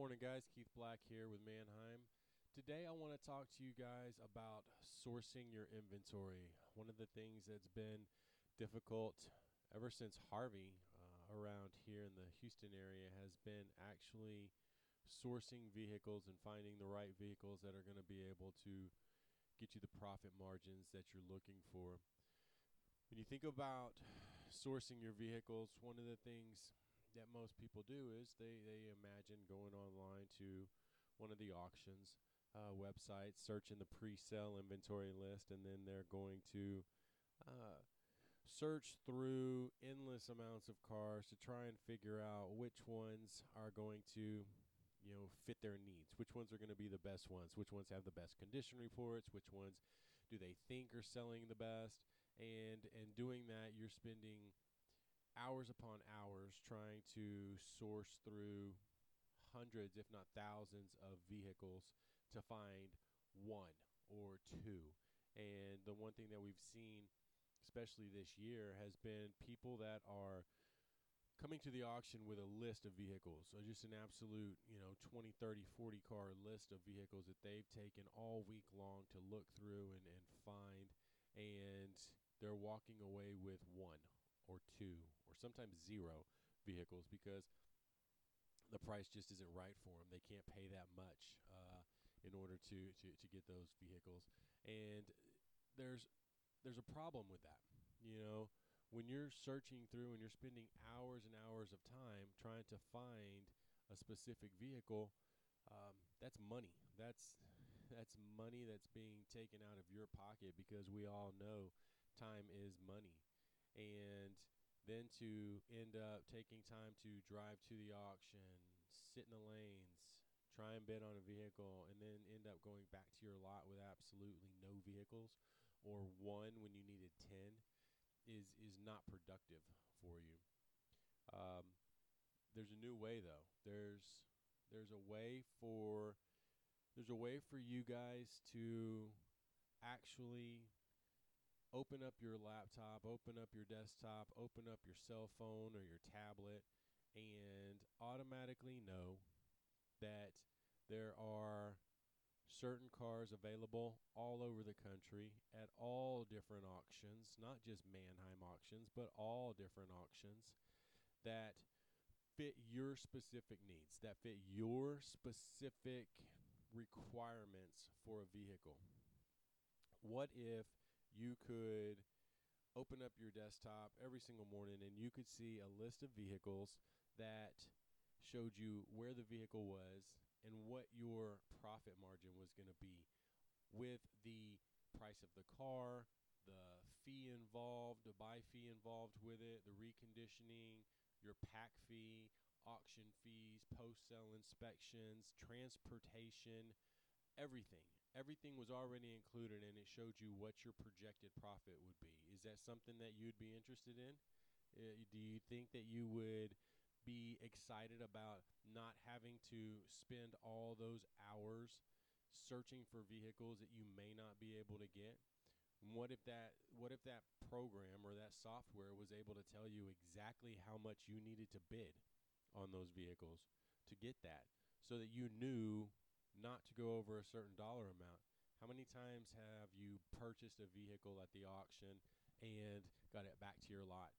Morning, guys. Keith Black here with Manheim. Today, I want to talk to you guys about sourcing your inventory. One of the things that's been difficult ever since Harvey uh, around here in the Houston area has been actually sourcing vehicles and finding the right vehicles that are going to be able to get you the profit margins that you're looking for. When you think about sourcing your vehicles, one of the things that most people do is they, they imagine going online to one of the auctions uh, websites, searching the pre sale inventory list, and then they're going to uh, search through endless amounts of cars to try and figure out which ones are going to you know fit their needs. Which ones are going to be the best ones? Which ones have the best condition reports? Which ones do they think are selling the best? And and doing that you're spending hours upon hours trying to source through hundreds, if not thousands, of vehicles to find one or two. And the one thing that we've seen, especially this year, has been people that are coming to the auction with a list of vehicles. So just an absolute, you know, 20, 30, 40 car list of vehicles that they've taken all week long to look through and, and find. And they're walking away with one or two or sometimes zero vehicles because the price just isn't right for them. They can't pay that much uh, in order to, to, to get those vehicles, and there's there's a problem with that. You know, when you're searching through and you're spending hours and hours of time trying to find a specific vehicle, um, that's money. That's that's money that's being taken out of your pocket because we all know time is money and then to end up taking time to drive to the auction, sit in the lanes, try and bid on a vehicle, and then end up going back to your lot with absolutely no vehicles or one when you needed 10 is is not productive for you. Um, there's a new way though. There's there's a way for there's a way for you guys to actually open up your laptop, open up your desktop, open up your cell phone or your tablet, and automatically know that there are certain cars available all over the country at all different auctions, not just Manheim auctions, but all different auctions that fit your specific needs, that fit your specific requirements for a vehicle. What if you could open up your desktop every single morning and you could see a list of vehicles that showed you where the vehicle was and what your profit margin was going to be with the price of the car, the fee involved, the buy fee involved with it, the reconditioning, your pack fee, auction fees, post sale inspections, transportation, everything everything was already included and it showed you what your projected profit would be. Is that something that you'd be interested in? Uh, do you think that you would be excited about not having to spend all those hours searching for vehicles that you may not be able to get? What if that what if that program or that software was able to tell you exactly how much you needed to bid on those vehicles to get that so that you knew not to go over a certain dollar amount. How many times have you purchased a vehicle at the auction and got it back to your lot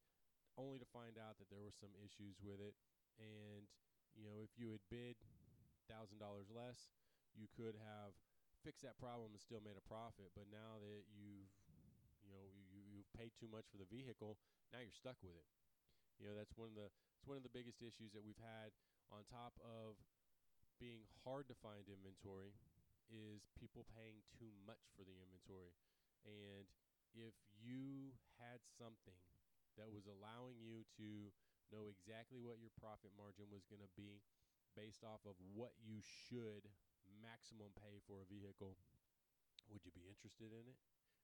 only to find out that there were some issues with it? And you know if you had bid $1000 less you could have fixed that problem and still made a profit. But now that you've you know you, you've paid too much for the vehicle now you're stuck with it. You know that's one of the it's one of the biggest issues that we've had on top of being hard to find inventory is people paying too much for the inventory. And if you had something that was allowing you to know exactly what your profit margin was going to be based off of what you should maximum pay for a vehicle, would you be interested in it?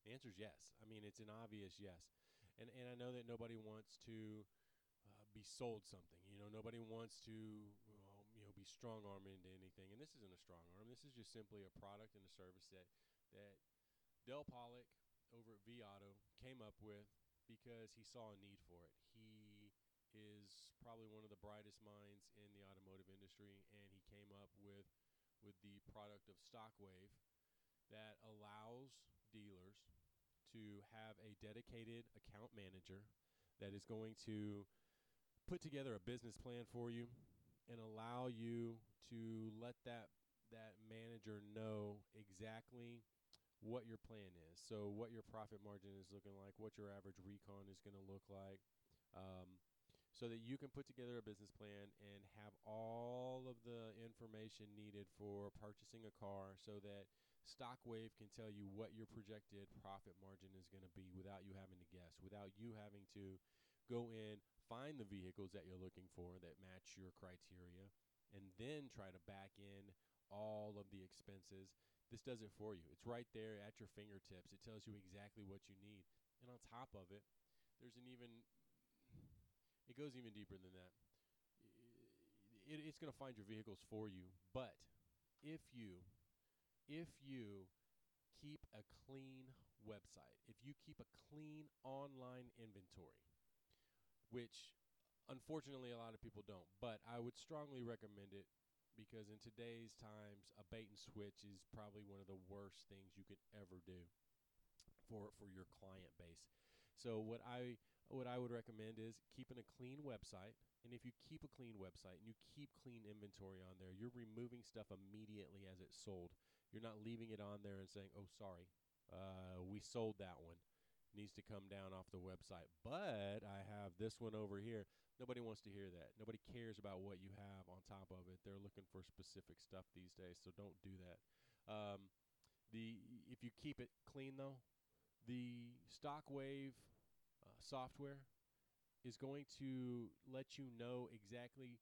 The answer is yes. I mean, it's an obvious yes. And and I know that nobody wants to uh, be sold something. You know, nobody wants to, well, you know, be strong armed into anything. And this isn't a strong arm. This is just simply a product and a service that that Dale Pollak over at vAuto came up with because he saw a need for it. He is probably one of the brightest minds in the automotive industry, and he came up with with the product of Stockwave that allows dealers to have a dedicated account manager that is going to put together a business plan for you and allow you to let that that manager know exactly what your plan is. So what your profit margin is looking like, what your average recon is going to look like. Um, so that you can put together a business plan and have all of the information needed for purchasing a car so that Stockwave can tell you what your projected profit margin is going to be without you having to guess, without you having to go in, find the vehicles that you're looking for that match your criteria, and then try to back in all of the expenses. This does it for you. It's right there at your fingertips. It tells you exactly what you need. And on top of it, there's an even it goes even deeper than that. It, it's going to find your vehicles for you, but if you if you keep a clean website, if you keep a clean online inventory, which unfortunately a lot of people don't, but I would strongly recommend it because in today's times a bait and switch is probably one of the worst things you could ever do for for your client base. So what I what I would recommend is keeping a clean website. And if you keep a clean website and you keep clean inventory on there, you're removing stuff immediately as it's sold. You're not leaving it on there and saying, "Oh, sorry, uh, we sold that one." Needs to come down off the website. But I have this one over here. Nobody wants to hear that. Nobody cares about what you have on top of it. They're looking for specific stuff these days, so don't do that. Um, the if you keep it clean though, the Stockwave software is going to let you know exactly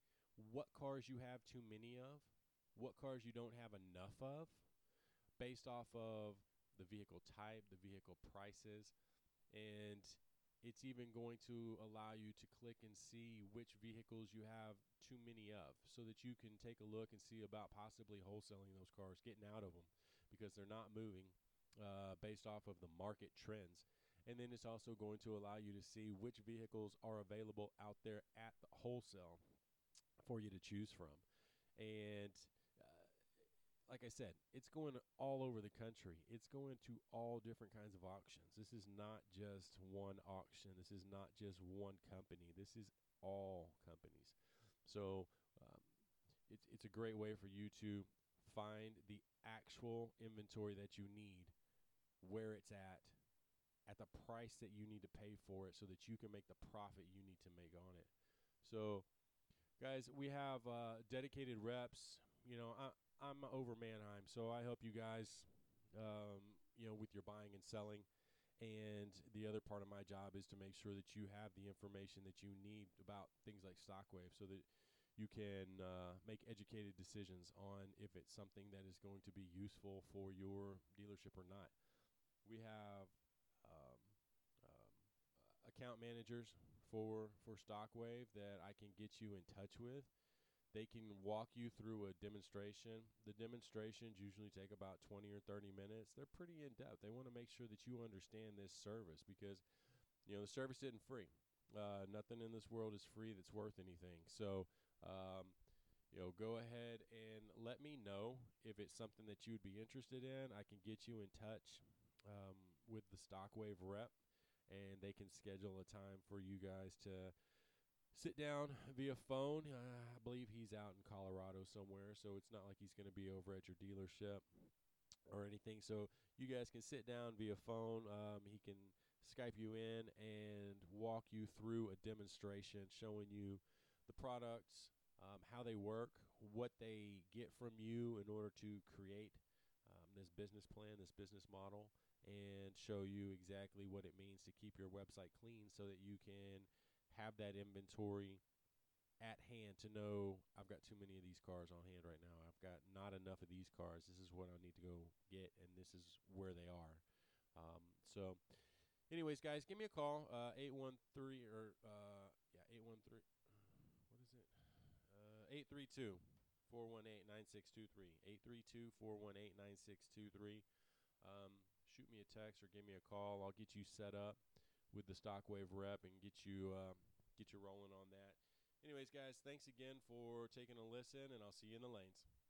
what cars you have too many of, what cars you don't have enough of, based off of the vehicle type, the vehicle prices, and it's even going to allow you to click and see which vehicles you have too many of so that you can take a look and see about possibly wholesaling those cars, getting out of them because they're not moving uh, based off of the market trends. And then it's also going to allow you to see which vehicles are available out there at the wholesale for you to choose from. And like I said, it's going all over the country. It's going to all different kinds of auctions. This is not just one auction. This is not just one company. This is all companies. So um, it's it's a great way for you to find the actual inventory that you need, where it's at, at the price that you need to pay for it so that you can make the profit you need to make on it. So, guys, we have uh, dedicated reps. You know, I, I'm over Manheim, so I help you guys, um, you know, with your buying and selling. And the other part of my job is to make sure that you have the information that you need about things like Stockwave so that you can uh, make educated decisions on if it's something that is going to be useful for your dealership or not. We have um, um, account managers for for Stockwave that I can get you in touch with. They can walk you through a demonstration. The demonstrations usually take about 20 or 30 minutes. They're pretty in depth. They want to make sure that you understand this service because you know the service isn't free. Uh, nothing in this world is free that's worth anything. So um, you know, go ahead and let me know if it's something that you'd be interested in. I can get you in touch um, with the Stockwave rep and they can schedule a time for you guys to sit down via phone. Uh, I believe he's out in Colorado somewhere, so it's not like he's going to be over at your dealership or anything. So you guys can sit down via phone. Um, he can Skype you in and walk you through a demonstration showing you the products, um, how they work, what they get from you in order to create um, this business plan, this business model and show you exactly what it means to keep your website clean so that you can have that inventory at hand to know I've got too many of these cars on hand right now. I've got not enough of these cars. This is what I need to go get, and this is where they are. Um, so, anyways, guys, give me a call. Uh, eight one three or uh, yeah, eight one three. What is it? Uh, eight three two. 418 9623. 832 418 9623. Um, shoot me a text or give me a call. I'll get you set up with the Stockwave rep and get you uh, get you rolling on that. Anyways, guys, thanks again for taking a listen, and I'll see you in the lanes.